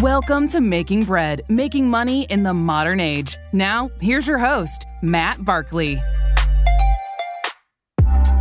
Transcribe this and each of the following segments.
Welcome to Making Bread, making money in the modern age. Now, here's your host, Matt Barkley.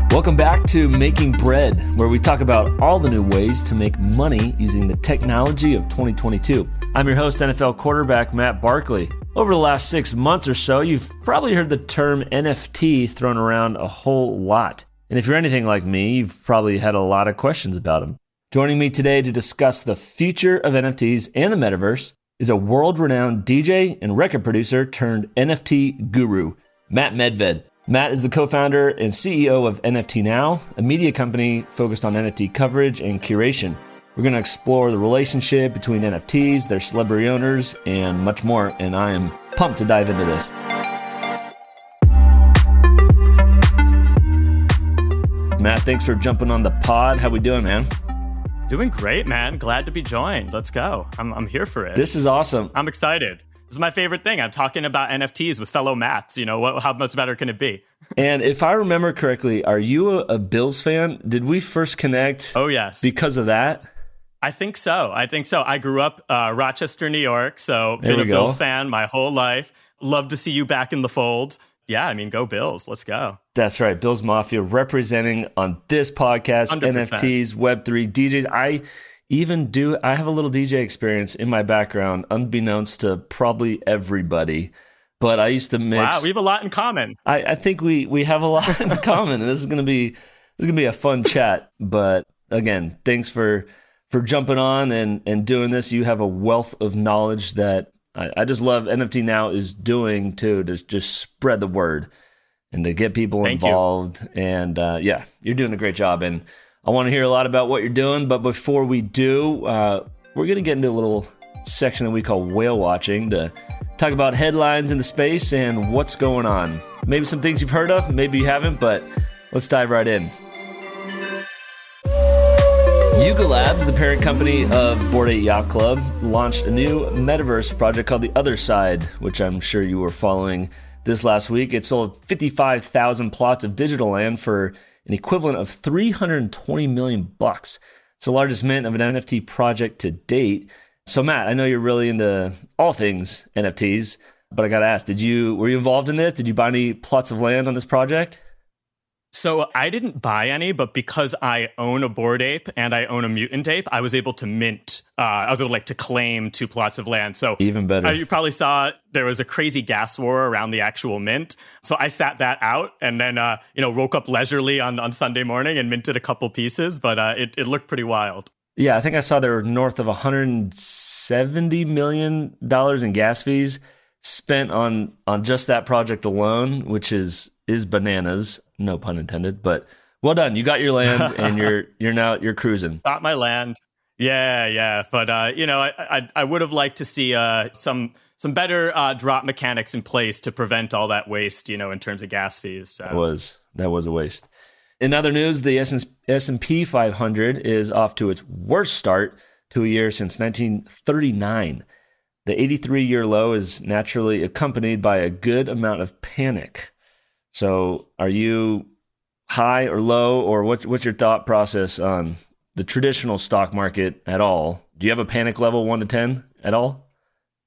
Welcome back to Making Bread, where we talk about all the new ways to make money using the technology of 2022. I'm your host, NFL quarterback Matt Barkley. Over the last six months or so, you've probably heard the term NFT thrown around a whole lot. And if you're anything like me, you've probably had a lot of questions about them. Joining me today to discuss the future of NFTs and the metaverse is a world renowned DJ and record producer turned NFT guru, Matt Medved. Matt is the co founder and CEO of NFT Now, a media company focused on NFT coverage and curation. We're going to explore the relationship between NFTs, their celebrity owners, and much more. And I am pumped to dive into this. Matt, thanks for jumping on the pod. How we doing, man? Doing great, man. Glad to be joined. Let's go. I'm, I'm here for it. This is awesome. I'm excited. This is my favorite thing. I'm talking about NFTs with fellow Mats. You know, what, how much better can it be? and if I remember correctly, are you a, a, Bills fan? Did we first connect? Oh, yes. Because of that? I think so. I think so. I grew up uh, Rochester, New York, so there been a go. Bills fan my whole life. Love to see you back in the fold yeah, I mean, go Bills. Let's go. That's right. Bills Mafia representing on this podcast, 100%. NFTs, Web3, DJs. I even do, I have a little DJ experience in my background, unbeknownst to probably everybody. But I used to mix. Wow, we have a lot in common. I, I think we, we have a lot in common. And this is going to be, this is to be a fun chat. But again, thanks for, for jumping on and, and doing this. You have a wealth of knowledge that I, I just love NFT now is doing too to just spread the word and to get people Thank involved. You. And uh, yeah, you're doing a great job. And I want to hear a lot about what you're doing. But before we do, uh, we're going to get into a little section that we call whale watching to talk about headlines in the space and what's going on. Maybe some things you've heard of, maybe you haven't, but let's dive right in. Yuga Labs, the parent company of Bored Ape Yacht Club, launched a new metaverse project called The Other Side, which I'm sure you were following this last week. It sold 55,000 plots of digital land for an equivalent of 320 million bucks. It's the largest mint of an NFT project to date. So Matt, I know you're really into all things NFTs, but I got to ask, did you were you involved in this? Did you buy any plots of land on this project? So I didn't buy any, but because I own a bored ape and I own a mutant ape, I was able to mint. Uh, I was able like to claim two plots of land. So even better. Uh, you probably saw there was a crazy gas war around the actual mint. So I sat that out and then uh, you know woke up leisurely on on Sunday morning and minted a couple pieces. But uh, it it looked pretty wild. Yeah, I think I saw there were north of 170 million dollars in gas fees spent on on just that project alone, which is is bananas no pun intended. But well done, you got your land, and you're you're now you're cruising. Got my land. Yeah, yeah, but uh, you know, I I, I would have liked to see uh, some some better uh, drop mechanics in place to prevent all that waste. You know, in terms of gas fees. So. That was that was a waste. In other news, the S and P 500 is off to its worst start to a year since 1939. The 83 year low is naturally accompanied by a good amount of panic. So, are you high or low, or what's what's your thought process on the traditional stock market at all? Do you have a panic level one to ten at all?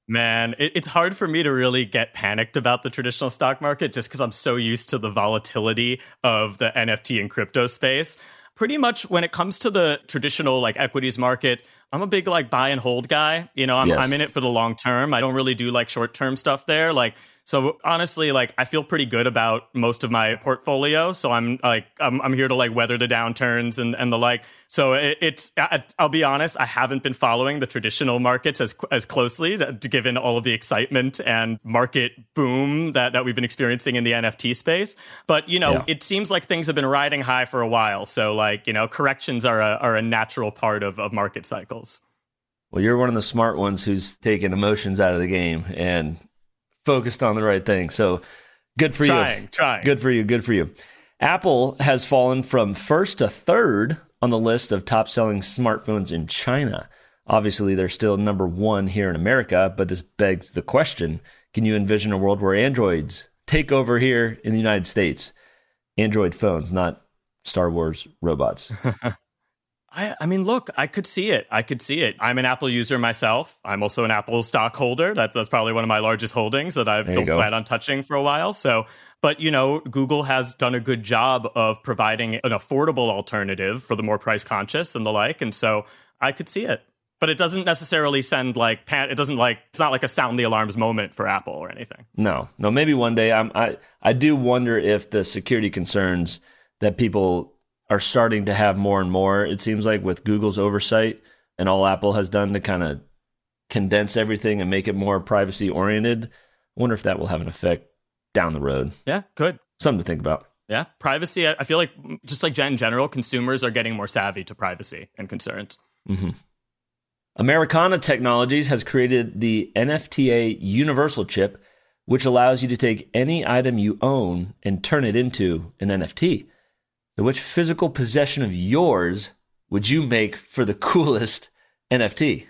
Man, it, it's hard for me to really get panicked about the traditional stock market just because I'm so used to the volatility of the NFT and crypto space. Pretty much when it comes to the traditional like equities market, I'm a big like buy and hold guy. You know, I'm, yes. I'm in it for the long term. I don't really do like short term stuff there. Like so honestly, like I feel pretty good about most of my portfolio. So I'm like I'm, I'm here to like weather the downturns and, and the like. So it, it's I, will be honest, I haven't been following the traditional markets as as closely, uh, to, given all of the excitement and market boom that that we've been experiencing in the NFT space. But you know, yeah. it seems like things have been riding high for a while. So like you know, corrections are a are a natural part of of market cycles. Well, you're one of the smart ones who's taken emotions out of the game and focused on the right thing. So good for you. trying, you. Trying. Good for you. Good for you. Apple has fallen from first to third on the list of top selling smartphones in China. Obviously, they're still number one here in America, but this begs the question can you envision a world where Androids take over here in the United States? Android phones, not Star Wars robots. I, I mean, look, I could see it. I could see it. I'm an Apple user myself. I'm also an Apple stockholder. That's that's probably one of my largest holdings that I don't go. plan on touching for a while. So, but you know, Google has done a good job of providing an affordable alternative for the more price conscious and the like. And so, I could see it. But it doesn't necessarily send like pan- it doesn't like it's not like a sound the alarms moment for Apple or anything. No, no. Maybe one day. I'm, I I do wonder if the security concerns that people are starting to have more and more. It seems like with Google's oversight and all Apple has done to kind of condense everything and make it more privacy oriented. I wonder if that will have an effect down the road. Yeah, could. Something to think about. Yeah, privacy. I feel like just like in general, consumers are getting more savvy to privacy and concerns. Mm-hmm. Americana Technologies has created the NFTA Universal Chip, which allows you to take any item you own and turn it into an NFT. So, which physical possession of yours would you make for the coolest NFT?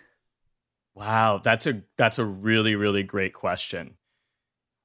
Wow, that's a that's a really really great question.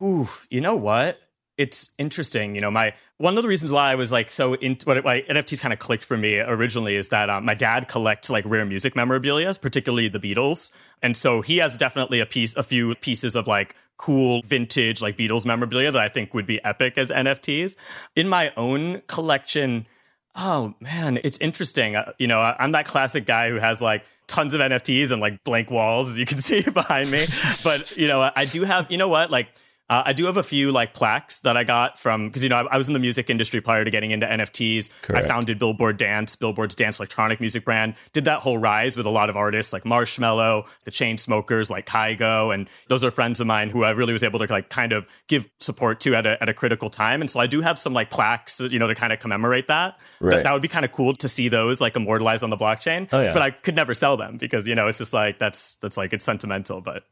Ooh, you know what? It's interesting. You know, my one of the reasons why I was like so into what why NFTs kind of clicked for me originally is that um, my dad collects like rare music memorabilia, particularly the Beatles, and so he has definitely a piece, a few pieces of like cool vintage like Beatles memorabilia that I think would be epic as NFTs. In my own collection, oh man, it's interesting. Uh, you know, I'm that classic guy who has like tons of NFTs and like blank walls, as you can see behind me. but you know, I do have. You know what, like uh, I do have a few like plaques that I got from because you know I, I, was in the music industry prior to getting into NFTs. Correct. I founded Billboard Dance, Billboard's dance electronic music brand. Did that whole rise with a lot of artists like Marshmello, the Chainsmokers, like Kygo, and those are friends of mine who I really was able to like kind of give support to at a at a critical time. And so I do have some like plaques, you know, to kind of commemorate that. Right. That, that would be kind of cool to see those like immortalized on the blockchain. Oh, yeah. But I could never sell them because you know it's just like that's that's like it's sentimental, but.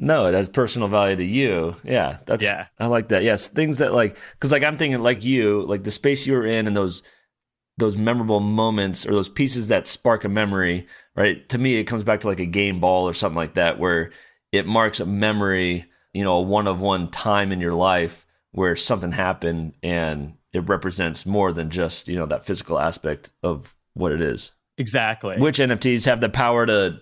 No, it has personal value to you. Yeah, that's yeah. I like that. Yes, things that like because like I'm thinking like you, like the space you were in and those those memorable moments or those pieces that spark a memory. Right. To me, it comes back to like a game ball or something like that, where it marks a memory. You know, a one of one time in your life where something happened and it represents more than just you know that physical aspect of what it is. Exactly. Which NFTs have the power to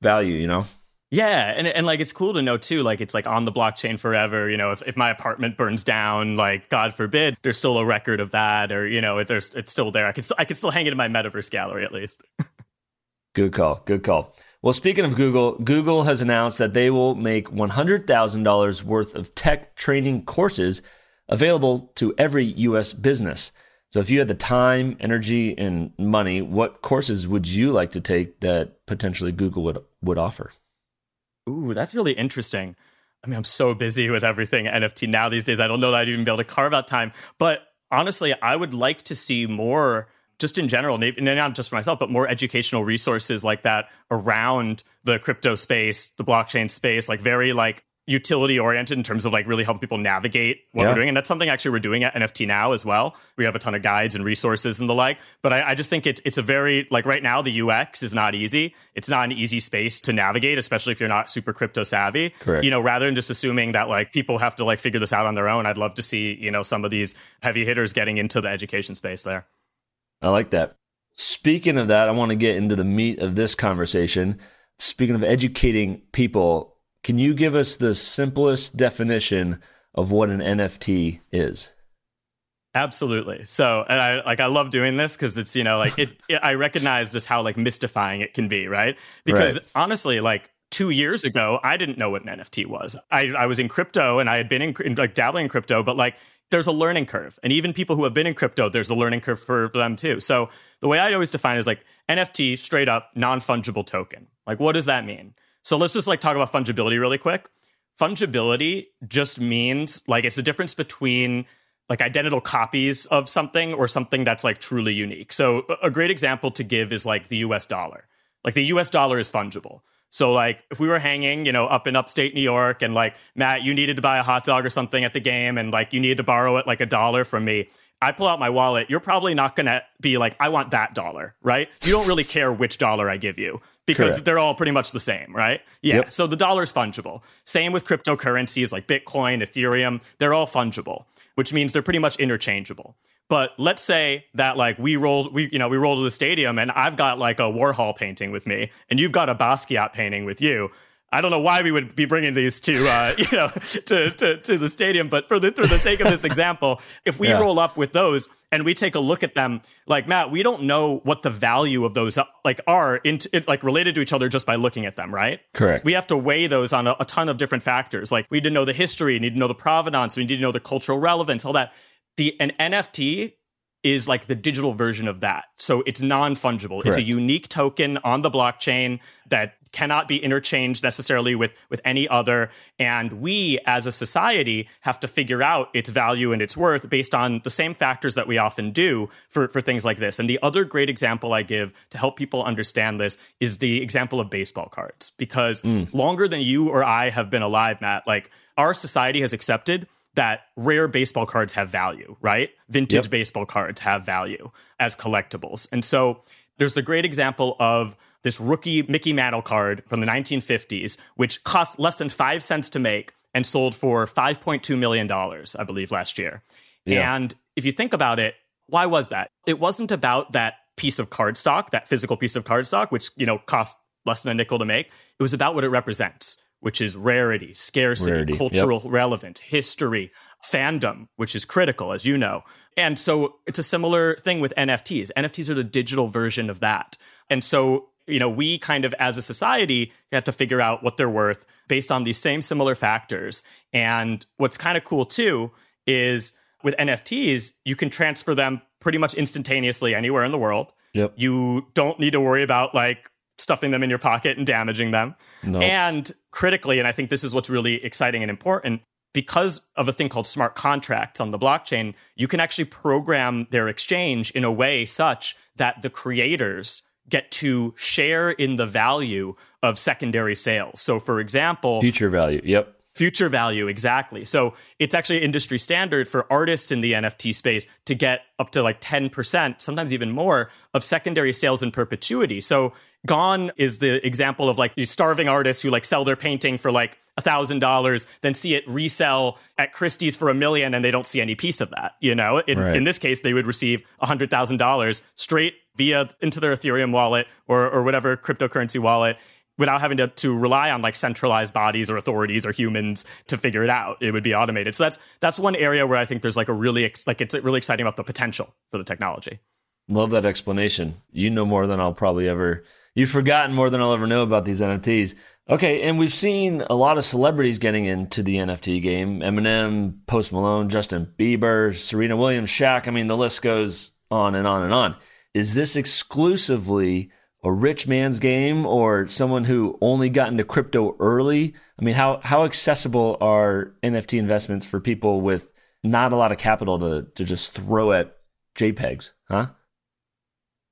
value. You know. Yeah, and and like it's cool to know too. Like it's like on the blockchain forever. You know, if, if my apartment burns down, like God forbid, there's still a record of that, or you know, there's it's still there. I could I could still hang it in my metaverse gallery at least. good call. Good call. Well, speaking of Google, Google has announced that they will make $100,000 worth of tech training courses available to every U.S. business. So, if you had the time, energy, and money, what courses would you like to take that potentially Google would would offer? Ooh, that's really interesting. I mean, I'm so busy with everything NFT now these days. I don't know that I'd even be able to carve out time. But honestly, I would like to see more, just in general, maybe not just for myself, but more educational resources like that around the crypto space, the blockchain space, like very like utility oriented in terms of like really helping people navigate what yeah. we're doing. And that's something actually we're doing at NFT now as well. We have a ton of guides and resources and the like. But I, I, just think it's it's a very like right now the UX is not easy. It's not an easy space to navigate, especially if you're not super crypto savvy. Correct. You know, rather than just assuming that like people have to like figure this out on their own, I'd love to see, you know, some of these heavy hitters getting into the education space there. I like that. Speaking of that, I want to get into the meat of this conversation. Speaking of educating people, can you give us the simplest definition of what an NFT is? Absolutely. So, and I like I love doing this because it's you know like it, it, I recognize just how like mystifying it can be, right? Because right. honestly, like two years ago, I didn't know what an NFT was. I I was in crypto and I had been in, like dabbling in crypto, but like there's a learning curve, and even people who have been in crypto, there's a learning curve for them too. So the way I always define it is like NFT, straight up non fungible token. Like what does that mean? So let's just like talk about fungibility really quick. Fungibility just means like it's the difference between like identical copies of something or something that's like truly unique. So a great example to give is like the US dollar. Like the US dollar is fungible. So like if we were hanging, you know, up in upstate New York and like Matt, you needed to buy a hot dog or something at the game and like you needed to borrow it like a dollar from me. I pull out my wallet, you're probably not going to be like, I want that dollar, right? You don't really care which dollar I give you because Correct. they're all pretty much the same, right? Yeah. Yep. So the dollar is fungible. Same with cryptocurrencies like Bitcoin, Ethereum. They're all fungible, which means they're pretty much interchangeable. But let's say that like we rolled, we you know we rolled to the stadium, and I've got like a Warhol painting with me, and you've got a Basquiat painting with you. I don't know why we would be bringing these to uh, you know to, to, to the stadium, but for the for the sake of this example, if we yeah. roll up with those and we take a look at them, like Matt, we don't know what the value of those like are in like related to each other just by looking at them, right? Correct. We have to weigh those on a, a ton of different factors. Like we need to know the history, we need to know the provenance, we need to know the cultural relevance, all that. The an NFT is like the digital version of that. So it's non fungible. It's a unique token on the blockchain that cannot be interchanged necessarily with, with any other. And we as a society have to figure out its value and its worth based on the same factors that we often do for, for things like this. And the other great example I give to help people understand this is the example of baseball cards. Because mm. longer than you or I have been alive, Matt, like our society has accepted that rare baseball cards have value, right? Vintage yep. baseball cards have value as collectibles. And so there's a great example of this rookie Mickey Mantle card from the 1950s, which cost less than five cents to make and sold for $5.2 million, I believe, last year. Yeah. And if you think about it, why was that? It wasn't about that piece of cardstock, that physical piece of cardstock, which, you know, cost less than a nickel to make. It was about what it represents which is rarity, scarcity, rarity. cultural yep. relevance, history, fandom, which is critical, as you know. And so it's a similar thing with NFTs. NFTs are the digital version of that. And so, you know, we kind of as a society have to figure out what they're worth based on these same similar factors. And what's kind of cool too is with NFTs, you can transfer them pretty much instantaneously anywhere in the world. Yep. You don't need to worry about like stuffing them in your pocket and damaging them. Nope. And critically, and I think this is what's really exciting and important, because of a thing called smart contracts on the blockchain, you can actually program their exchange in a way such that the creators get to share in the value of secondary sales. So, for example, future value. Yep. Future value, exactly. So it's actually industry standard for artists in the NFT space to get up to like 10%, sometimes even more, of secondary sales in perpetuity. So Gone is the example of like these starving artists who like sell their painting for like a thousand dollars, then see it resell at Christie's for a million, and they don't see any piece of that. You know, in, right. in this case, they would receive a hundred thousand dollars straight via into their Ethereum wallet or or whatever cryptocurrency wallet without having to, to rely on like centralized bodies or authorities or humans to figure it out. It would be automated. So that's that's one area where I think there's like a really ex- like it's really exciting about the potential for the technology. Love that explanation. You know more than I'll probably ever You've forgotten more than I'll ever know about these NFTs. Okay, and we've seen a lot of celebrities getting into the NFT game. Eminem, Post Malone, Justin Bieber, Serena Williams, Shaq. I mean, the list goes on and on and on. Is this exclusively a rich man's game or someone who only got into crypto early? I mean, how how accessible are NFT investments for people with not a lot of capital to to just throw at JPEGs, huh?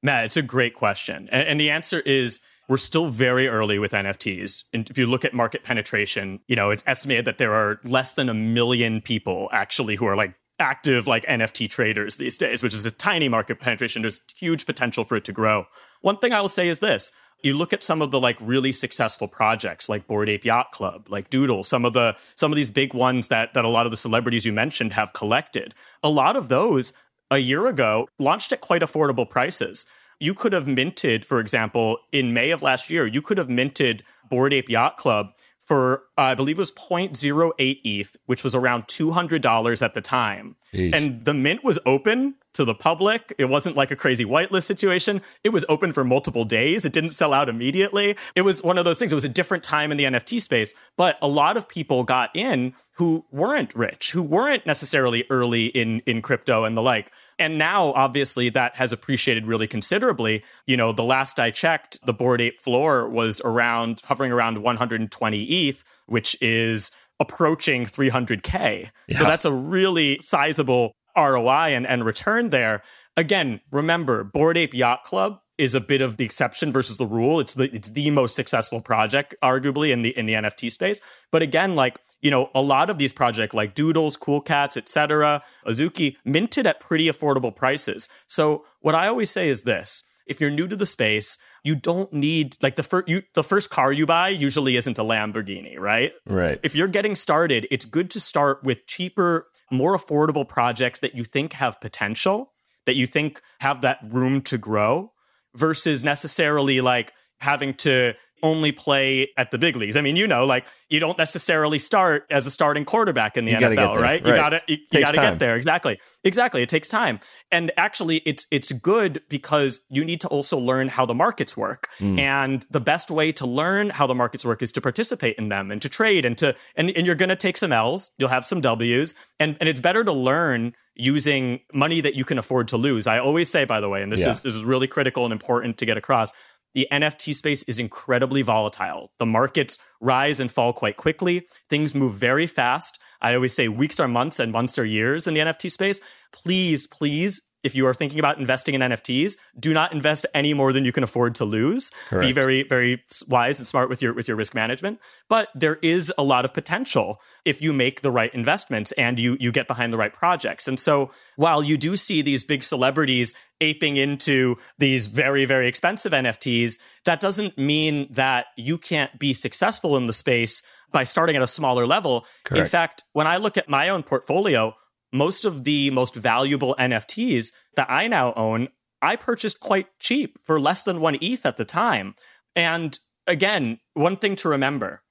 Matt, it's a great question. And, and, the answer is we're still very early with NFTs. And if you look at market penetration, you know, it's estimated that there are less than a million people actually who are like active like NFT traders these days, which is a tiny market penetration. There's huge potential for it to grow. One thing I will say is this. You look at some of the like really successful projects like Bored Ape Yacht Club, like Doodle, some of the some of these big ones that that a lot of the celebrities you mentioned have collected. A lot of those a year ago launched at quite affordable prices. You could have minted, for example, in May of last year, you could have minted Bored Ape Yacht Club for, uh, I believe it was 0.08 ETH, which was around $200 at the time. Eesh. And the mint was open to the public. It wasn't like a crazy whitelist situation. It was open for multiple days. It didn't sell out immediately. It was one of those things. It was a different time in the NFT space, but a lot of people got in who weren't rich, who weren't necessarily early in, in crypto and the like. And now, obviously, that has appreciated really considerably. You know, the last I checked, the bored Ape floor was around hovering around 120 ETH, which is approaching 300K. Yeah. So that's a really sizable ROI and, and return there. Again, remember, Bored Ape Yacht Club is a bit of the exception versus the rule. It's the it's the most successful project, arguably, in the in the NFT space. But again, like, you know, a lot of these projects like Doodles, Cool Cats, etc., Azuki, minted at pretty affordable prices. So what I always say is this if you're new to the space, you don't need like the first you the first car you buy usually isn't a Lamborghini, right? Right. If you're getting started, it's good to start with cheaper more affordable projects that you think have potential, that you think have that room to grow versus necessarily like having to only play at the big leagues. I mean, you know, like you don't necessarily start as a starting quarterback in the You NFL, gotta get there, right? You gotta you, you gotta time. get there. Exactly. Exactly. It takes time. And actually it's it's good because you need to also learn how the markets work. Mm. And the best way to learn how the markets work is to participate in them and to trade and to and, and you're gonna take some L's, you'll have some W's, and, and it's better to learn using money that you can afford to lose. I always say, by the way, and this Yeah. is this is really critical and important to get across the NFT space is incredibly volatile. The markets rise and fall quite quickly. Things move very fast. I always say weeks are months and months are years in the NFT space. Please, please, if you are thinking about investing in NFTs, do not invest any more than you can afford to lose. Be very, very wise and smart with your with your risk management. But there is a lot of potential if you make the right investments and you you get behind the right projects. And so while you do see these big celebrities aping into these very, very expensive NFTs, that doesn't mean that you can't be successful in the space by starting at a smaller level. In fact, when I look at my own portfolio, most of the most valuable NFTs that I now own, I purchased quite cheap for less than one ETH at the time. And again, one thing to remember.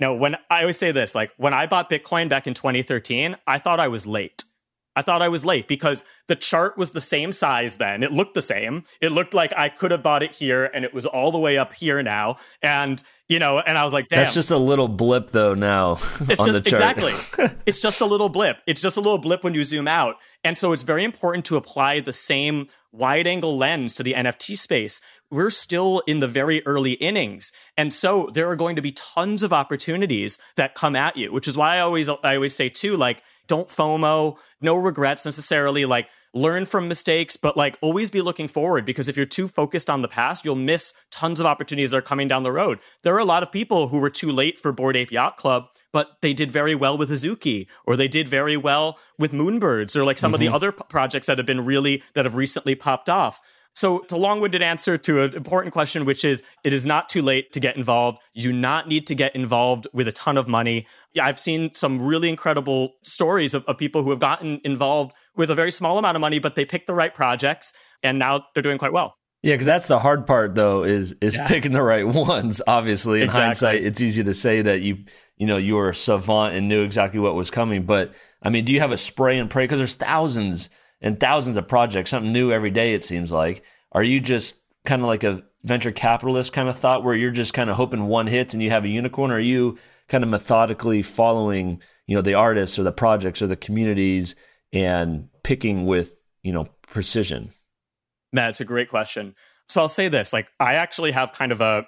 Now, when I always say this, like when I bought Bitcoin back in 2013, I thought I was late. I thought I was late because the chart was the same size then. It looked the same. It looked like I could have bought it here and it was all the way up here now. And, you know, and I was like, damn. That's just a little blip though now on just, the chart. Exactly. it's just a little blip. It's just a little blip when you zoom out. And so it's very important to apply the same wide angle lens to the NFT space. We're still in the very early innings. And so there are going to be tons of opportunities that come at you, which is why I always I always say too, like, don't FOMO, no regrets necessarily, like learn from mistakes, but like always be looking forward because if you're too focused on the past, you'll miss tons of opportunities that are coming down the road. There are a lot of people who were too late for Bored Ape Yacht Club, but they did very well with Azuki, or they did very well with Moonbirds, or like some of the mm-hmm. other p- projects that have been really that have recently popped off. So it's a long-winded answer to an important question, which is it is not too late to get involved. You do not need to get involved with a ton of money. Yeah, I've seen some really incredible stories of, of people who have gotten involved with a very small amount of money, but they picked the right projects and now they're doing quite well. Yeah, because that's the hard part though is is picking the right ones. Obviously, in Exactly. hindsight, it's easy to say that you you know you were a savant and knew exactly what was coming. But I mean, do you have a spray and pray? Because there's thousands and thousands of projects, something new every day. It seems like. Are you just kind of like a venture capitalist kind of thought, where you're just kind of hoping one hits and you have a unicorn? Or are you kind of methodically following you know the artists or the projects or the communities and picking with you know precision? Matt, it's a great question. So I'll say this: like, I actually have kind of a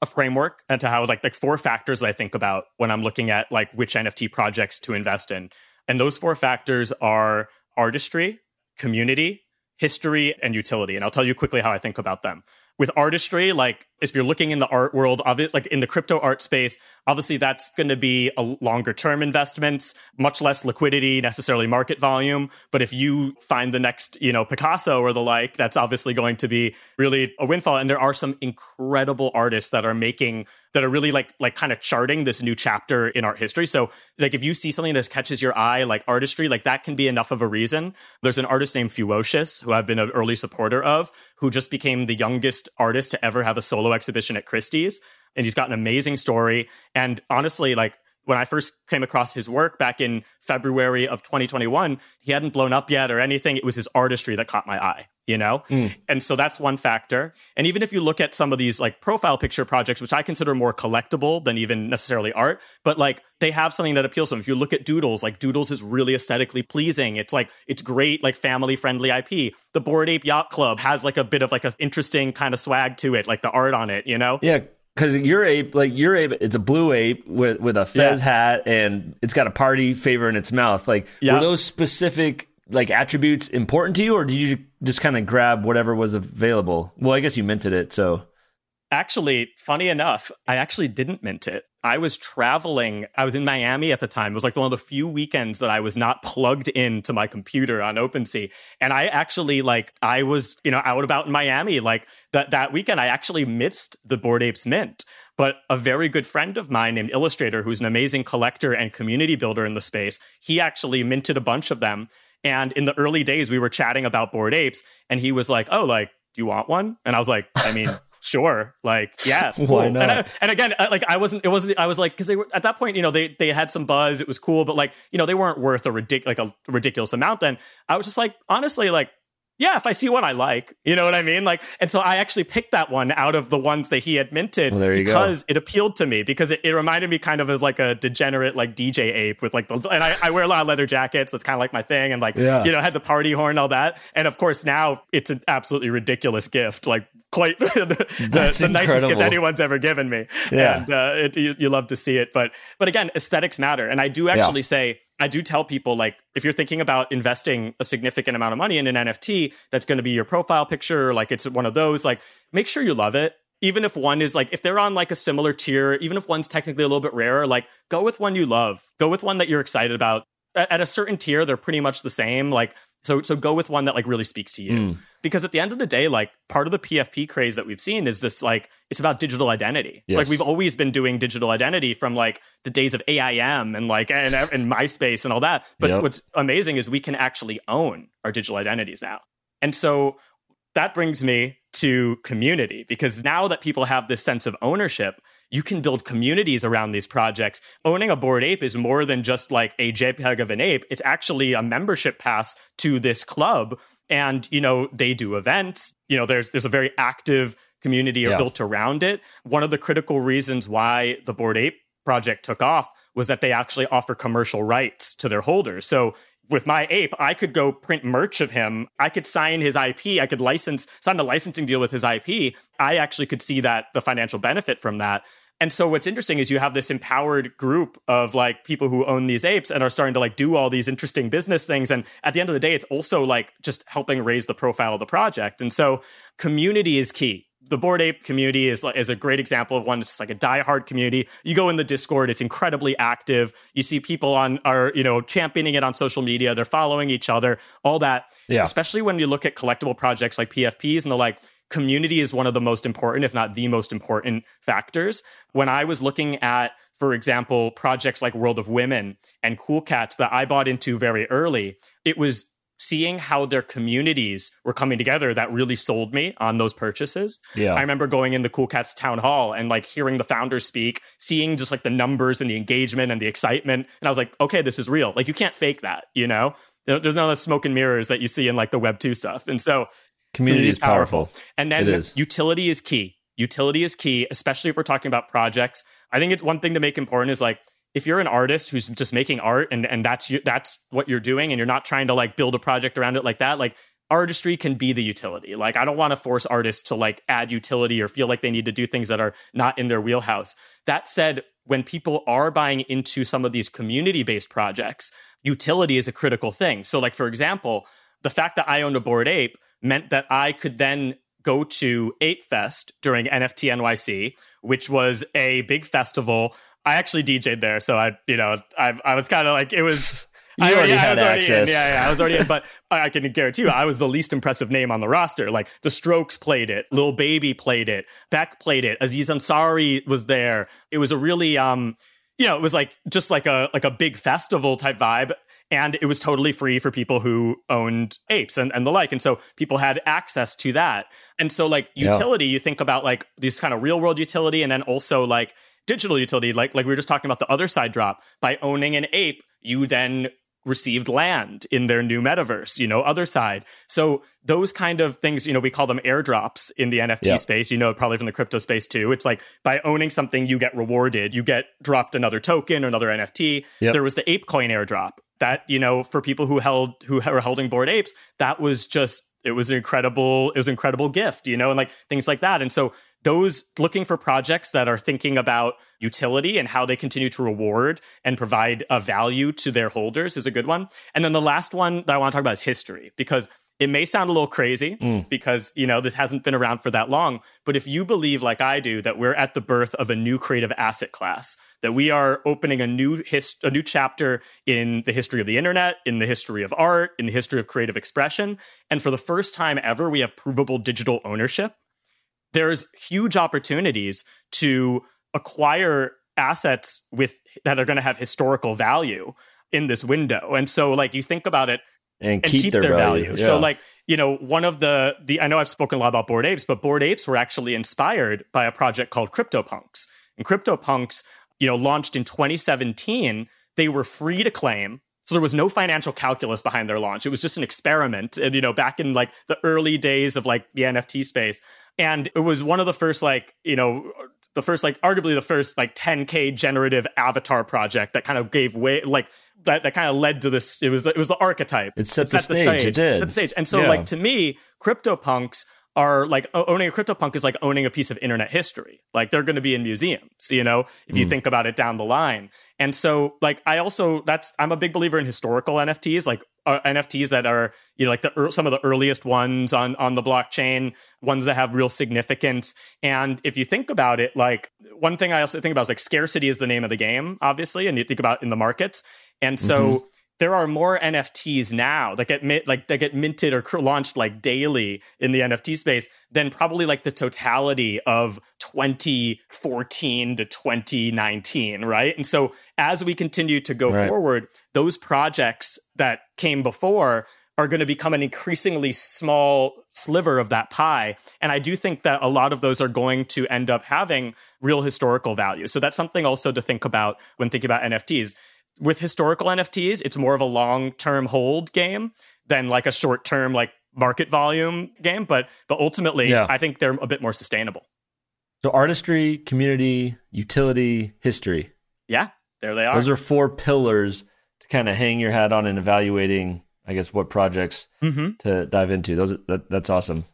a framework into how like like four factors I think about when I'm looking at like which NFT projects to invest in, and those four factors are artistry, community, history, and utility. And I'll tell you quickly how I think about them. With artistry, like if you're looking in the art world, like in the crypto art space, obviously that's going to be a longer term investments, much less liquidity, necessarily market volume. But if you find the next, you know, Picasso or the like, that's obviously going to be really a windfall. And there are some incredible artists that are making that are really like like kind of charting this new chapter in art history. So like if you see something that catches your eye, like artistry, like that can be enough of a reason. There's an artist named Fewocious who I've been an early supporter of, who just became the youngest artist to ever have a solo exhibition at Christie's. And he's got an amazing story. And honestly, like when I first came across his work back in February of 2021, he hadn't blown up yet or anything. It was his artistry that caught my eye, you know? Hmm. And so that's one factor. And even if you look at some of these like profile picture projects, which I consider more collectible than even necessarily art, but like they have something that appeals to them. If you look at Doodles, like Doodles is really aesthetically pleasing. It's like, it's great, like family friendly IP. The Bored Ape Yacht Club has like a bit of like an interesting kind of swag to it, like the art on it, you know? Yeah, because your ape, like your ape, it's a blue ape with with a fez Yeah. hat and it's got a party favor in its mouth. Like, Yeah. were those specific like attributes important to you, or did you just kind of grab whatever was available? Well, I guess you minted it, so Actually, funny enough, I actually didn't mint it. I was traveling. I was in Miami at the time. It was like one of the few weekends that I was not plugged into my computer on OpenSea. And I actually like I was, you know, out about in Miami. Like that that weekend, I actually missed the Bored Apes Mint. But a very good friend of mine named Illestrater, who's an amazing collector and community builder in the space, he actually minted a bunch of them. And in the early days, we were chatting about Bored Apes, and he was like, "Oh, like, do you want one?" And I was like, "I mean." sure like yeah cool. why not and, I, and, again uh, like i wasn't it wasn't i was like because they were at that point you know they they had some buzz it was cool but like you know they weren't worth a ridic- like a ridiculous amount then i was just like honestly like yeah, if I see one I like, you know what I mean? Like, and so I actually picked that one out of the ones that he had minted well, because go. it appealed to me because it, it, reminded me kind of of like a degenerate like DJ ape with like the and I, I wear a lot of leather jackets. That's kind of like my thing, and like yeah. you know had the party horn all that. And of course now it's an absolutely ridiculous gift, like quite the, the, the nicest gift anyone's ever given me. Yeah, and uh, it, you, you, love to see it, but but again, aesthetics matter, and I do actually yeah. say I do tell people like if you're thinking about investing a significant amount of money in an NFT that's going to be your profile picture, like it's one of those, like make sure you love it. Even if one is like if they're on like a similar tier, even if one's technically a little bit rarer, like go with one you love. Go with one that you're excited about. At, at a certain tier, they're pretty much the same. Like so, so go with one that like really speaks to you. Mm. Because at the end of the day, like part of the PFP craze that we've seen is this like it's about digital identity. Yes. Like we've always been doing digital identity from like the days of AIM and like and, and MySpace and all that. But yep. what's amazing is we can actually own our digital identities now. And so that brings me to community because now that people have this sense of ownership, you can build communities around these projects. Owning a bored ape is more than just like a JPEG of an ape. It's actually a membership pass to this club. And, you know, they do events. You know, there's there's a very active community yeah. built around it. One of the critical reasons why the bored ape project took off was that they actually offer commercial rights to their holders. So with my ape, I could go print merch of him. I could sign his IP. I could license, sign a licensing deal with his IP. I actually could see that the financial benefit from that. And so what's interesting is you have this empowered group of like people who own these apes and are starting to like do all these interesting business things. And at the end of the day, it's also like just helping raise the profile of the project. And so community is key the bored ape community is is a great example of one It's just like a diehard community. You go in the Discord, it's incredibly active. You see people on are you know championing it on social media. They're following each other, all that. Yeah. Especially when you look at collectible projects like PFPs and the like community is one of the most important, if not the most important factors. When I was looking at, for example, projects like World of Women and Cool Cats that I bought into very early, it was seeing how their communities were coming together that really sold me on those purchases. Yeah. I remember going in the Cool Cats town hall and like hearing the founders speak, seeing just like the numbers and the engagement and the excitement. And I was like, okay, this is real. Like you can't fake that, you know? There's none of the smoke and mirrors that you see in like the Web 2 stuff. And so Community is powerful. powerful. And then utility is key. Utility is key, especially if we're talking about projects. I think it, one thing to make important is like if you're an artist who's just making art and and that's you, that's what you're doing and you're not trying to like build a project around it like that, like artistry can be the utility. Like I don't want to force artists to like add utility or feel like they need to do things that are not in their wheelhouse. That said, when people are buying into some of these community-based projects, utility is a critical thing. So like for example, the fact that I own a bored ape meant that I could then go to Ape Fest during NFT NYC, which was a big festival. I actually DJ'd there, so I, you know, I, I was kind of like it was. You I, already yeah, had already access. In. Yeah, yeah, I was already in, but I can guarantee you, I was the least impressive name on the roster. Like the Strokes played it, Lil Baby played it, Beck played it, Aziz Ansari was there. It was a really, um, you know, it was like just like a like a big festival type vibe and it was totally free for people who owned apes and, and the like and so people had access to that and so like utility yeah. you think about like these kind of real world utility and then also like digital utility like like we were just talking about the other side drop by owning an ape you then received land in their new metaverse, you know, other side. So those kind of things, you know, we call them airdrops in the NFT yeah. space, you know, probably from the crypto space too. It's like by owning something, you get rewarded, you get dropped another token or another NFT. Yep. There was the ApeCoin airdrop that, you know, for people who held, who were holding bored apes, that was just, it was an incredible, it was an incredible gift, you know, and like things like that. And so those looking for projects that are thinking about utility and how they continue to reward and provide a value to their holders is a good one. And then the last one that I want to talk about is history because It may sound a little crazy Mm. because, you know, this hasn't been around for that long. But if you believe, like I do, that we're at the birth of a new creative asset class, that we are opening a new his- a new chapter in the history of the internet, in the history of art, in the history of creative expression, and for the first time ever, we have provable digital ownership. There's huge opportunities to acquire assets with that are going to have historical value in this window. And so, like you think about it, and, and keep, their, value. So Yeah. like, you know, one of the the I know I've spoken a lot about Bored Apes, but Bored Apes were actually inspired by a project called CryptoPunks. And CryptoPunks, you know, launched in 2017. They were free to claim. So there was no financial calculus behind their launch. It was just an experiment. And, you know, back in like the early days of like the NFT space. And it was one of the first like, you know, the first like arguably the first like 10k generative avatar project that kind of gave way like that, that kind of led to this it was it was the archetype It set the stage, it did. set the stage and so Yeah. like to me CryptoPunks are like owning a CryptoPunk is like owning a piece of internet history. Like they're going to be in museums, you know, if you hmm. think about it down the line. And so like I also that's I'm a big believer in historical NFTs, like uh, NFTs that are you know like the some of the earliest ones on on the blockchain, ones that have real significance. And if you think about it, like one thing I also think about is like scarcity is the name of the game, obviously, and you think about in the markets. And so there are more NFTs now that get mint, like that get minted or cr- launched like daily in the NFT space than probably like the totality of 2014 to 2019, right? And so as we continue to go Right. forward, those projects that came before are going to become an increasingly small sliver of that pie. And I do think that a lot of those are going to end up having real historical value. So that's something also to think about when thinking about NFTs with historical NFTs, it's more of a long term hold game than like a short term like market volume game. But but ultimately, Yeah. I think they're a bit more sustainable. So artistry, community, utility, history. Yeah, there they are. Those are four pillars to kind of hang your hat on in evaluating, I guess, what projects hmm to dive into. Those are, that, that's awesome.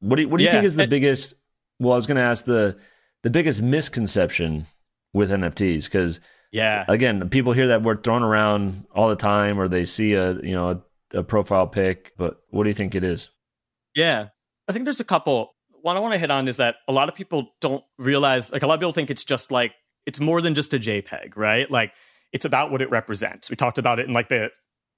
What do you, what do you Yeah, think is the and- biggest? Well, I was going to ask the the biggest misconception with NFTs because Yeah, again, people hear that word thrown around all the time, or they see a you know a, a profile pic. But what do you think it is? yeah. I think there's a couple. One I want to hit on is that a lot of people don't realize, like a lot of people think it's just like it's more than just a JPEG, right? Like it's about what it represents. We talked about it in like the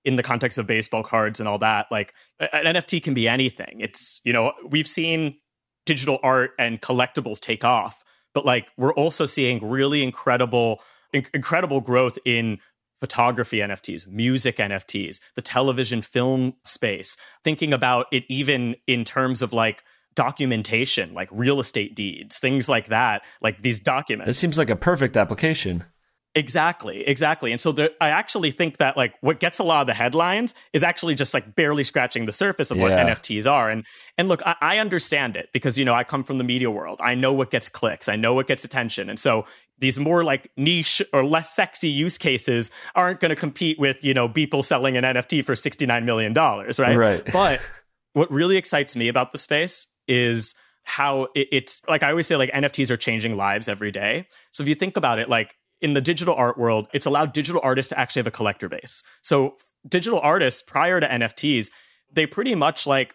in the context of baseball cards and all that. Like an NFT can be anything. It's you know we've seen digital art and collectibles take off, but like we're also seeing really incredible in- incredible growth in photography NFTs, music NFTs, the television film space. Thinking about it even in terms of like documentation, like real estate deeds, things like that, like these documents. It seems like a perfect application. Exactly, exactly. And so the, I actually think that like what gets a lot of the headlines is actually just like barely scratching the surface of what NFTs are. And and look, I, I understand it because you know I come from the media world. I know what gets clicks. I know what gets attention. And so these more like niche or less sexy use cases aren't going to compete with you know people selling an NFT for sixty nine million dollars, right? Right. But what really excites me about the space is how it, it's like I always say, like NFTs are changing lives every day. So if you think about it, like in the digital art world, it's allowed digital artists to actually have a collector base. So digital artists prior to NFTs, they pretty much like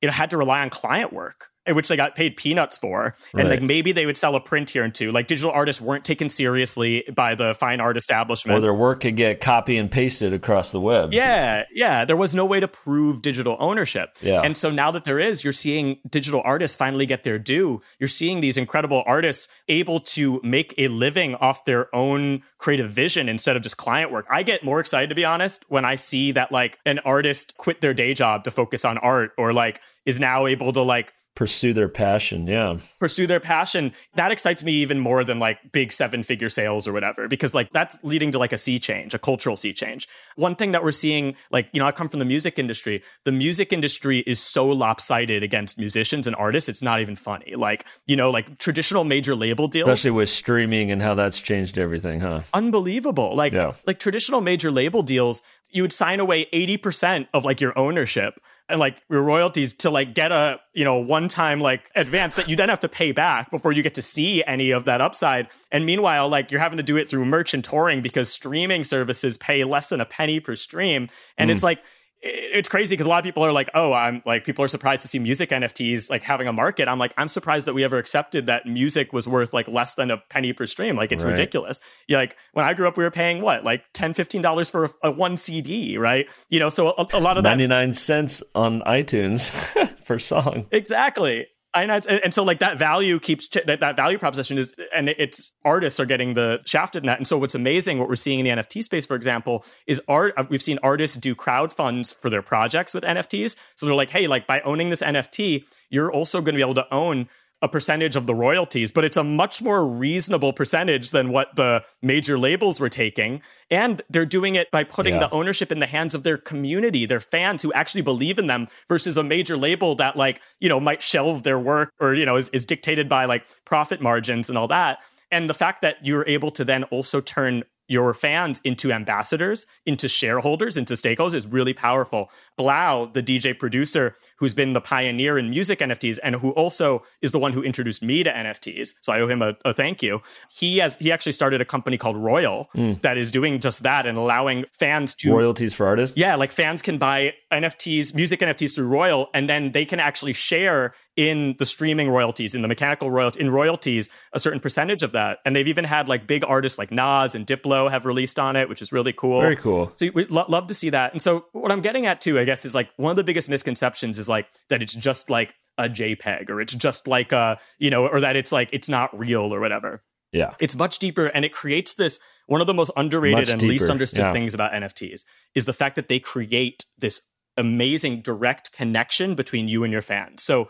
you know had to rely on client work which they got paid peanuts for and Right. like maybe they would sell a print here and two like digital artists weren't taken seriously by the fine art establishment Or their work could get copy and pasted across the web. yeah, yeah. There was no way to prove digital ownership. Yeah. And so now that there is, you're seeing digital artists finally get their due. You're seeing these incredible artists able to make a living off their own creative vision instead of just client work. I get more excited, to be honest, when I see that like an artist quit their day job to focus on art or like is now able to like Pursue their passion. Yeah. pursue their passion that excites me even more than like big seven figure sales or whatever because like that's leading to like a sea change a cultural sea change one thing that we're seeing like you know i come from the music industry the music industry is so lopsided against musicians and artists it's not even funny like you know like traditional major label deals Especially with streaming and how that's changed everything, huh? unbelievable. Like Yeah. like traditional major label deals, you would sign away 80% of like your ownership and like your royalties to like get a, you know, one time like advance that you then have to pay back before you get to see any of that upside. And meanwhile, like you're having to do it through merch and touring because streaming services pay less than a penny per stream. And it's hmm. like it's crazy because a lot of people are like, oh, I'm like, people are surprised to see music NFTs like having a market. I'm like, I'm surprised that we ever accepted that music was worth like less than a penny per stream. Like, it's right. ridiculous. Yeah, like when I grew up, we were paying what, like 10 $15 for a, a one CD, right? You know, so a, a lot of 99 that, cents on iTunes for song. Exactly. I know, and, and, so like that value keeps that, that value proposition is, and it's artists are getting the shafted in that. And so what's amazing, what we're seeing in the NFT space, for example, is art. Uh, we've seen artists do crowd funds for their projects with NFTs. So they're like, hey, like by owning this NFT, you're also going to be able to own a percentage of the royalties, but it's a much more reasonable percentage than what the major labels were taking. And they're doing it by putting yeah. the ownership in the hands of their community, their fans who actually believe in them versus a major label that like, you know, might shelve their work or, you know, is, is dictated by like profit margins and all that. And the fact that you're able to then also turn your fans into ambassadors, into shareholders, into stakeholders is really powerful. 3LAU, the DJ producer who's been the pioneer in music NFTs and who also is the one who introduced me to NFTs, so I owe him a, a thank you. He has he actually started a company called Royal mm. that is doing just that and allowing fans to royalties for artists. Yeah, like fans can buy NFTs, music NFTs through Royal, and then they can actually share in the streaming royalties, in the mechanical royalty, in royalties, a certain percentage of that. And they've even had like big artists like Nas and Diplo have released on it, which is really cool. Very cool. So we lo- love to see that. And so what I'm getting at too, I guess, is like one of the biggest misconceptions is like that it's just like a JPEG or it's just like a, you know, or that it's like it's not real or whatever. Yeah. It's much deeper and it creates this one of the most underrated much and deeper. least understood yeah. things about NFTs is the fact that they create this amazing direct connection between you and your fans. So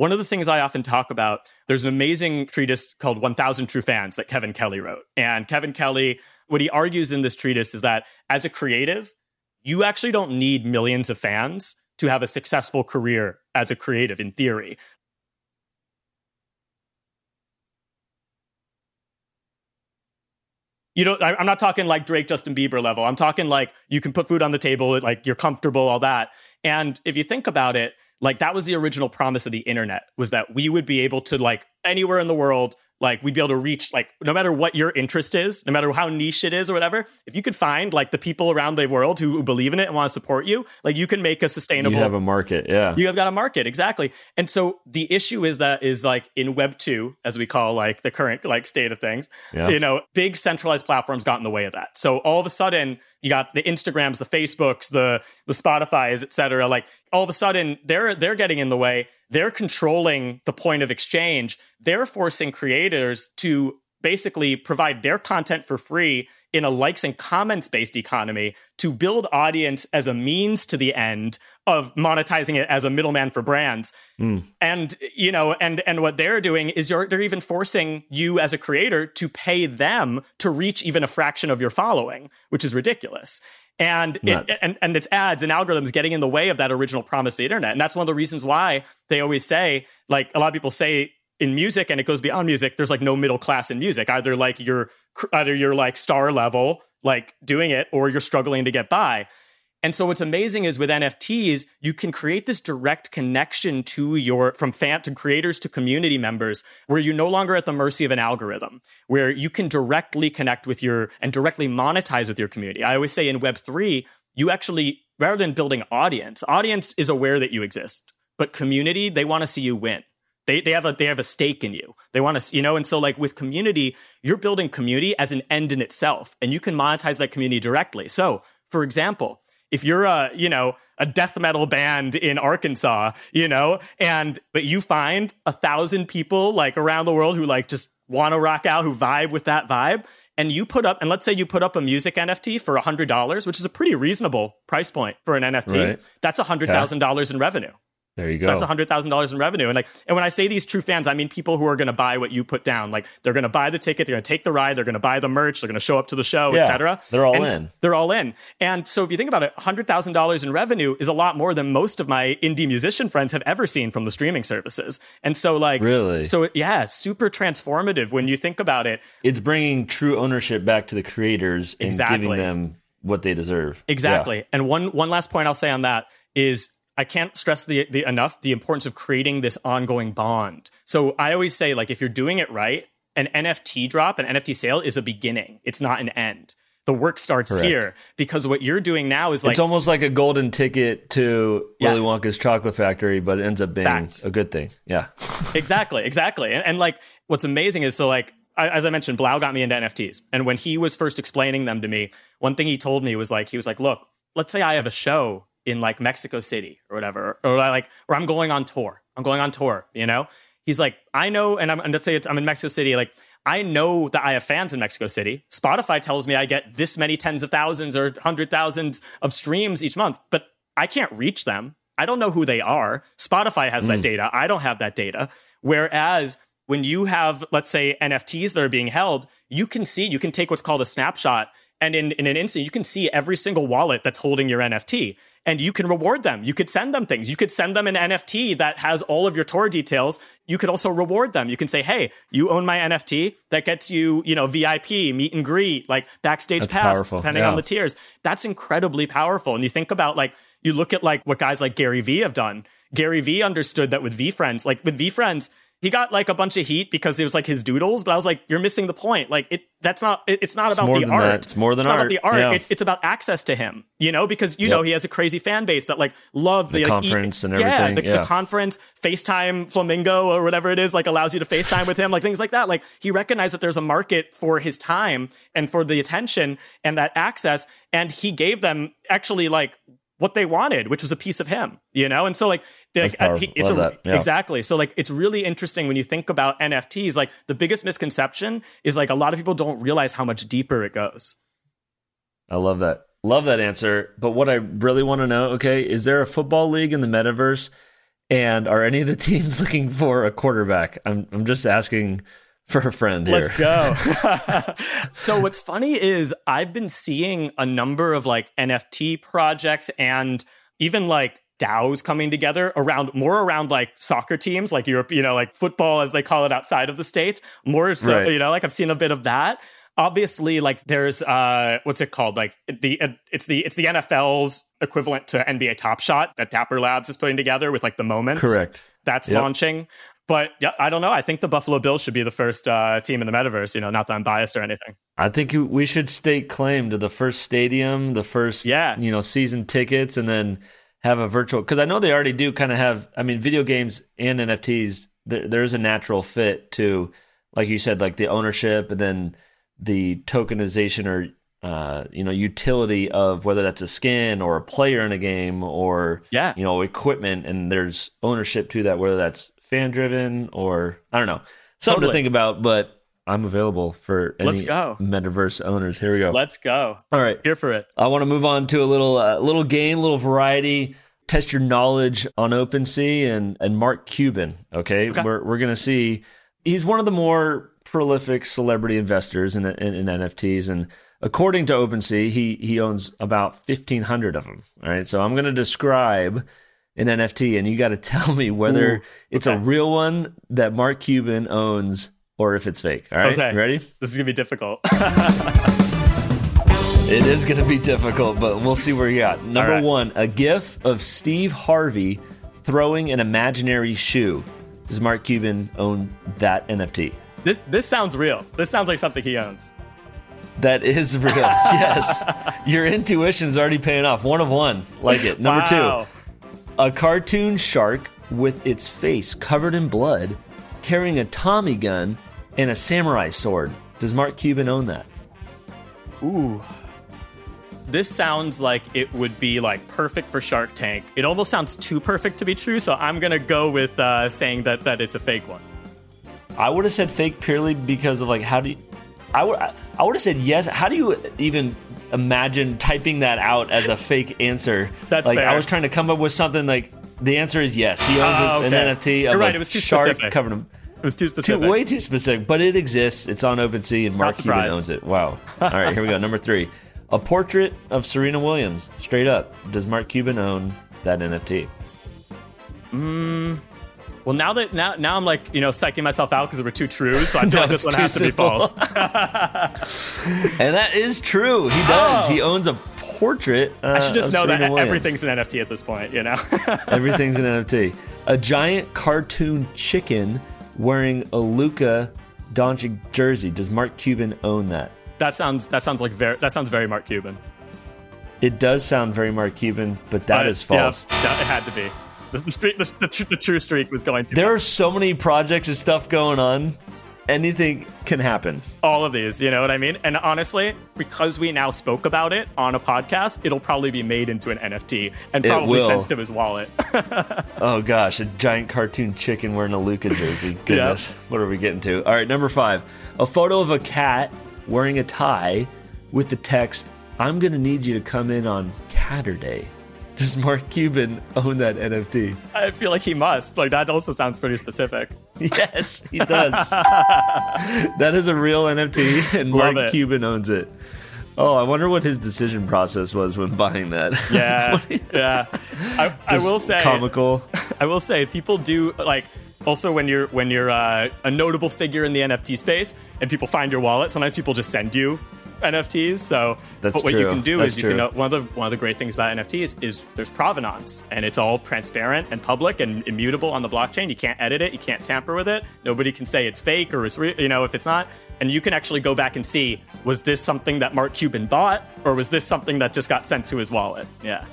one of the things I often talk about, there's an amazing treatise called 1000 True Fans that Kevin Kelly wrote. And Kevin Kelly, what he argues in this treatise is that as a creative, you actually don't need millions of fans to have a successful career as a creative in theory. You know, I, am not talking like Drake, Justin Bieber level. I'm talking like you can put food on the table, like you're comfortable, all that. And if you think about it, like that was the original promise of the internet was that we would be able to like anywhere in the world like we'd be able to reach like no matter what your interest is no matter how niche it is or whatever if you could find like the people around the world who, who believe in it and want to support you like you can make a sustainable you have a market yeah. You have got a market exactly. And so the issue is that is like in web 2 as we call like the current like state of things yeah. you know big centralized platforms got in the way of that. So all of a sudden you got the instagrams the facebooks the the spotify's etc like all of a sudden they're they're getting in the way they're controlling the point of exchange. They're forcing creators to basically provide their content for free in a likes and comments based economy to build audience as a means to the end of monetizing it as a middleman for brands mm. and you know and and what they're doing is you're, they're even forcing you as a creator to pay them to reach even a fraction of your following which is ridiculous and it, and and its ads and algorithms getting in the way of that original promise of the internet. And that's one of the reasons why they always say, like a lot of people say in music, and it goes beyond music. There's like no middle class in music. Either like you're either you're like star level, like doing it, or you're struggling to get by. And so what's amazing is with NFTs, you can create this direct connection to your from fan to creators to community members where you're no longer at the mercy of an algorithm, where you can directly connect with your and directly monetize with your community. I always say in Web3, you actually rather than building audience, audience is aware that you exist, but community, they want to see you win. They, they have a they have a stake in you. They want to you know, and so like with community, you're building community as an end in itself, and you can monetize that community directly. So, for example, if you're a you know a death metal band in arkansas you know and but you find a thousand people like around the world who like just want to rock out who vibe with that vibe and you put up and let's say you put up a music nft for $100 which is a pretty reasonable price point for an nft right. that's $100000 in revenue there you go. That's hundred thousand dollars in revenue. And like, and when I say these true fans, I mean people who are going to buy what you put down. Like, they're going to buy the ticket, they're going to take the ride, they're going to buy the merch, they're going to show up to the show, yeah, etc. They're all and in. They're all in. And so, if you think about it, hundred thousand dollars in revenue is a lot more than most of my indie musician friends have ever seen from the streaming services. And so, like, really, so yeah, super transformative when you think about it. It's bringing true ownership back to the creators and giving them what they deserve. Exactly. Yeah. And one one last point I'll say on that is I can't stress the, the enough the importance of creating this ongoing bond. So I always say like if you're doing it right, an NFT drop, an NFT sale is a beginning. It's not an end. the work starts Correct. here because what you're doing now is like it's almost like a golden ticket to Willy Wonka's chocolate factory, but it ends up being Facts. a good thing. Yeah. exactly, exactly. And, and like, what's amazing is so like, I, as I mentioned, 3LAU got me into NFTs, and when he was first explaining them to me, one thing he told me was like, he was like, "Look, let's say I have a show in like Mexico City or whatever, or I like, or I'm going on tour. I'm going on tour. You know, he's like, I know, and I'm and let's say it's I'm in Mexico City, like. I know that I have fans in Mexico City. Spotify tells me I get this many tens of thousands or hundred thousands of streams each month, but I can't reach them. I don't know who they are. Spotify has that hmm. data. I don't have that data. Whereas when you have, let's say, NFTs that are being held, you can see, you can take what's called a snapshot. And in, in an instant, you can see every single wallet that's holding your NFT and you can reward them. You could send them things. You could send them an NFT that has all of your tour details. You could also reward them. You can say, Hey, you own my NFT that gets you, you know, VIP, meet and greet, like backstage That's pass, powerful. depending Yeah. on the tiers. That's incredibly powerful. And you think about like, you look at like what guys like Gary Vee have done. Gary Vee understood that with VeeFriends, like with VeeFriends, he got like a bunch of heat because it was like his doodles, but I was like, you're missing the point. Like it, that's not, it- it's not about the art. that. It's more than It's not about the art. Yeah. It- it's about access to him, you know, because you Yep. know, he has a crazy fan base that like love The like, conference and Yeah, everything. the, Yeah. the conference, FaceTime Flamingo or whatever it is, like allows you to FaceTime with him, like things like that. Like he recognized that there's a market for his time and for the attention and that access. And he gave them actually like what they wanted, which was a piece of him, you know? And so like, like uh, he- it's a. Yeah. exactly. So like, it's really interesting when you think about NFTs, like the biggest misconception is like a lot of people don't realize how much deeper it goes. I love that. Love that answer. But what I really want to know, okay, is there a football league in the metaverse? And are any of the teams looking for a quarterback? I'm I'm just asking for a friend here. Let's go. so what's funny is I've been seeing a number of like NFT projects and even like DAOs coming together around more around like soccer teams, like Europe, you know, like football as they call it outside of the states. More so, Right. you know, like I've seen a bit of that. Obviously, like there's uh what's it called? Like the it's the it's the NFL's equivalent to NBA Top Shot that Dapper Labs is putting together with like the moments Correct. that's Yep. launching. But yeah, I don't know. I think the Buffalo Bills should be the first uh, team in the metaverse. You know, not that I'm biased or anything. I think we should stake claim to the first stadium, the first Yeah. you know season tickets, and then have a virtual because I know they already do kind of have. I mean, video games and NFTs. There, there's a natural fit to, like you said, like the ownership and then the tokenization or uh, you know utility of whether that's a skin or a player in a game or Yeah. you know equipment, and there's ownership to that, whether that's fan driven or I don't know something to think about, but. I'm available for any Let's go. metaverse owners. Here we go. Let's go. All right. Here for it. I want to move on to a little uh, little game, little variety. Test your knowledge on OpenSea and and Mark Cuban. Okay, Okay. we're we're gonna see. He's one of the more prolific celebrity investors in, in, in NFTs, and according to OpenSea, he he owns about fifteen hundred of them. All right, so I'm gonna describe an NFT, and you got to tell me whether Ooh, it's a real one that Mark Cuban owns or if it's fake. All right, Okay. Ready? This is gonna be difficult. It is going to be difficult, but we'll see where you got. Number right. one, a GIF of Steve Harvey throwing an imaginary shoe. Does Mark Cuban own that NFT? this this sounds real. This sounds like something he owns. That is real. yes. Your intuition's already paying off. One of one. Like it. Number Wow. two, a cartoon shark with its face covered in blood carrying a Tommy gun and a samurai sword. Does Mark Cuban own that? Ooh. This sounds like it would be like perfect for Shark Tank. It almost sounds too perfect to be true, so I'm gonna go with uh, saying that that it's a fake one. I would have said fake purely because of like how do you I would I would have said yes. How do you even imagine typing that out as a fake answer? That's like I was trying to come up with something like the answer is yes. He owns Oh, a- an. NFT of You're right, it was too shark specific. covered in It was too too, specific. way too specific, but it exists. It's on OpenSea and Mark Cuban owns it. Wow. All right, here we go. Number three, a portrait of Serena Williams. Straight up, does Mark Cuban own that NFT? Hmm. Well, now that now now I'm like you know psyching myself out because there were two trues, so I feel No, like this one too has to be false. And that is true. He does. Oh. He owns a portrait. Uh, I should just of know that Williams. everything's an NFT at this point. You know. Everything's an NFT. A giant cartoon chicken wearing a Luka Doncic jersey. Does Mark Cuban own that? That sounds that sounds like very that sounds very Mark Cuban. It does sound very Mark Cuban, but that But, is false. Yeah, it had to be. The, the, streak, the, the, the true streak was going to. There are so many projects and stuff going on. Anything can happen. all of these, you know what I mean? And honestly, because we now spoke about it on a podcast, it'll probably be made into an NFT and It probably will. sent to his wallet. Oh gosh, a giant cartoon chicken wearing a Luka jersey. Goodness, what are we getting to? All right, number five, a photo of a cat wearing a tie with the text, "I'm gonna need you to come in on Catterday." Does Mark Cuban own that NFT? I feel like he must. Like that also sounds pretty specific. Yes, he does. that is a real NFT, and Love Mark it. Cuban owns it. Oh, I wonder what his decision process was when buying that. Yeah, yeah. I, I will say, comical. I will say, people do like. Also, when you're when you're uh, a notable figure in the NFT space and people find your wallet, sometimes people just send you NFTs. So, That's but what you can do That's is you true. can one of the one of the great things about NFTs is there's provenance and it's all transparent and public and immutable on the blockchain. You can't edit it, you can't tamper with it. Nobody can say it's fake or it's real, you know, if it's not. And you can actually go back and see was this something that Mark Cuban bought or was this something that just got sent to his wallet? Yeah.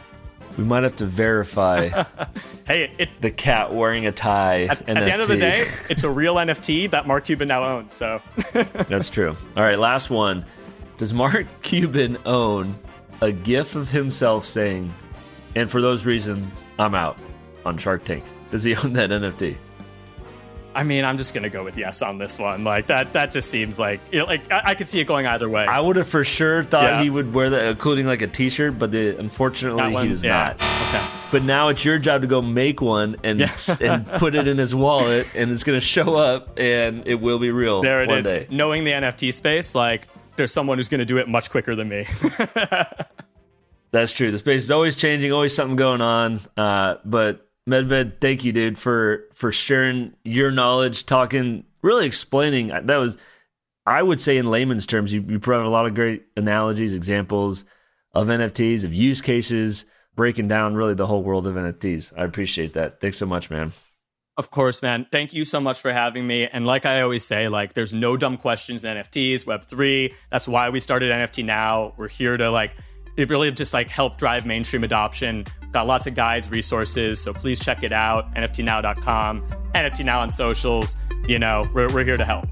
We might have to verify Hey, it the cat wearing a tie. at, at the end of the day, it's a real NFT that Mark Cuban now owns. So That's true. All right, last one. Does Mark Cuban own a gif of himself saying, and for those reasons, I'm out on Shark Tank? Does he own that NFT? I mean, I'm just gonna go with yes on this one. Like that, that just seems like you know, like I, I could see it going either way. I would have for sure thought Yeah. he would wear that, including like a T-shirt, but the, unfortunately one- he does yeah. not. Okay. But now it's your job to go make one and and put it in his wallet, and it's going to show up, and it will be real There it one is. day. Knowing the NFT space, like there's someone who's gonna do it much quicker than me. That's true. The space is always changing, always something going on. Uh, but Medved, thank you, dude, for for sharing your knowledge, talking, really explaining. That was, I would say, in layman's terms, you, you a lot of great analogies, examples of NFTs, of use cases, breaking down really the whole world of NFTs. I appreciate that. Thanks so much, man. Of course, man. Thank you so much for having me. And like I always say, like there's no dumb questions in NFTs, Web3. That's why we started NFT Now. We're here to like it really just like help drive mainstream adoption. Got lots of guides, resources, so please check it out. NFTnow.com, NFT Now on socials. You know, we're, we're here to help.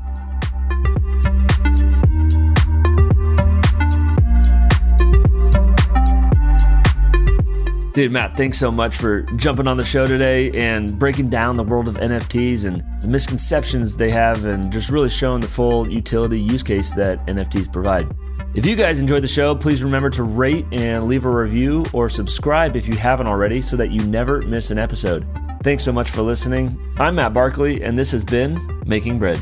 Dude, Matt, thanks so much for jumping on the show today and breaking down the world of NFTs and the misconceptions they have and just really showing the full utility use case that NFTs provide. If you guys enjoyed the show, please remember to rate and leave a review or subscribe if you haven't already so that you never miss an episode. Thanks so much for listening. I'm Matt Barkley, and this has been Making Bread.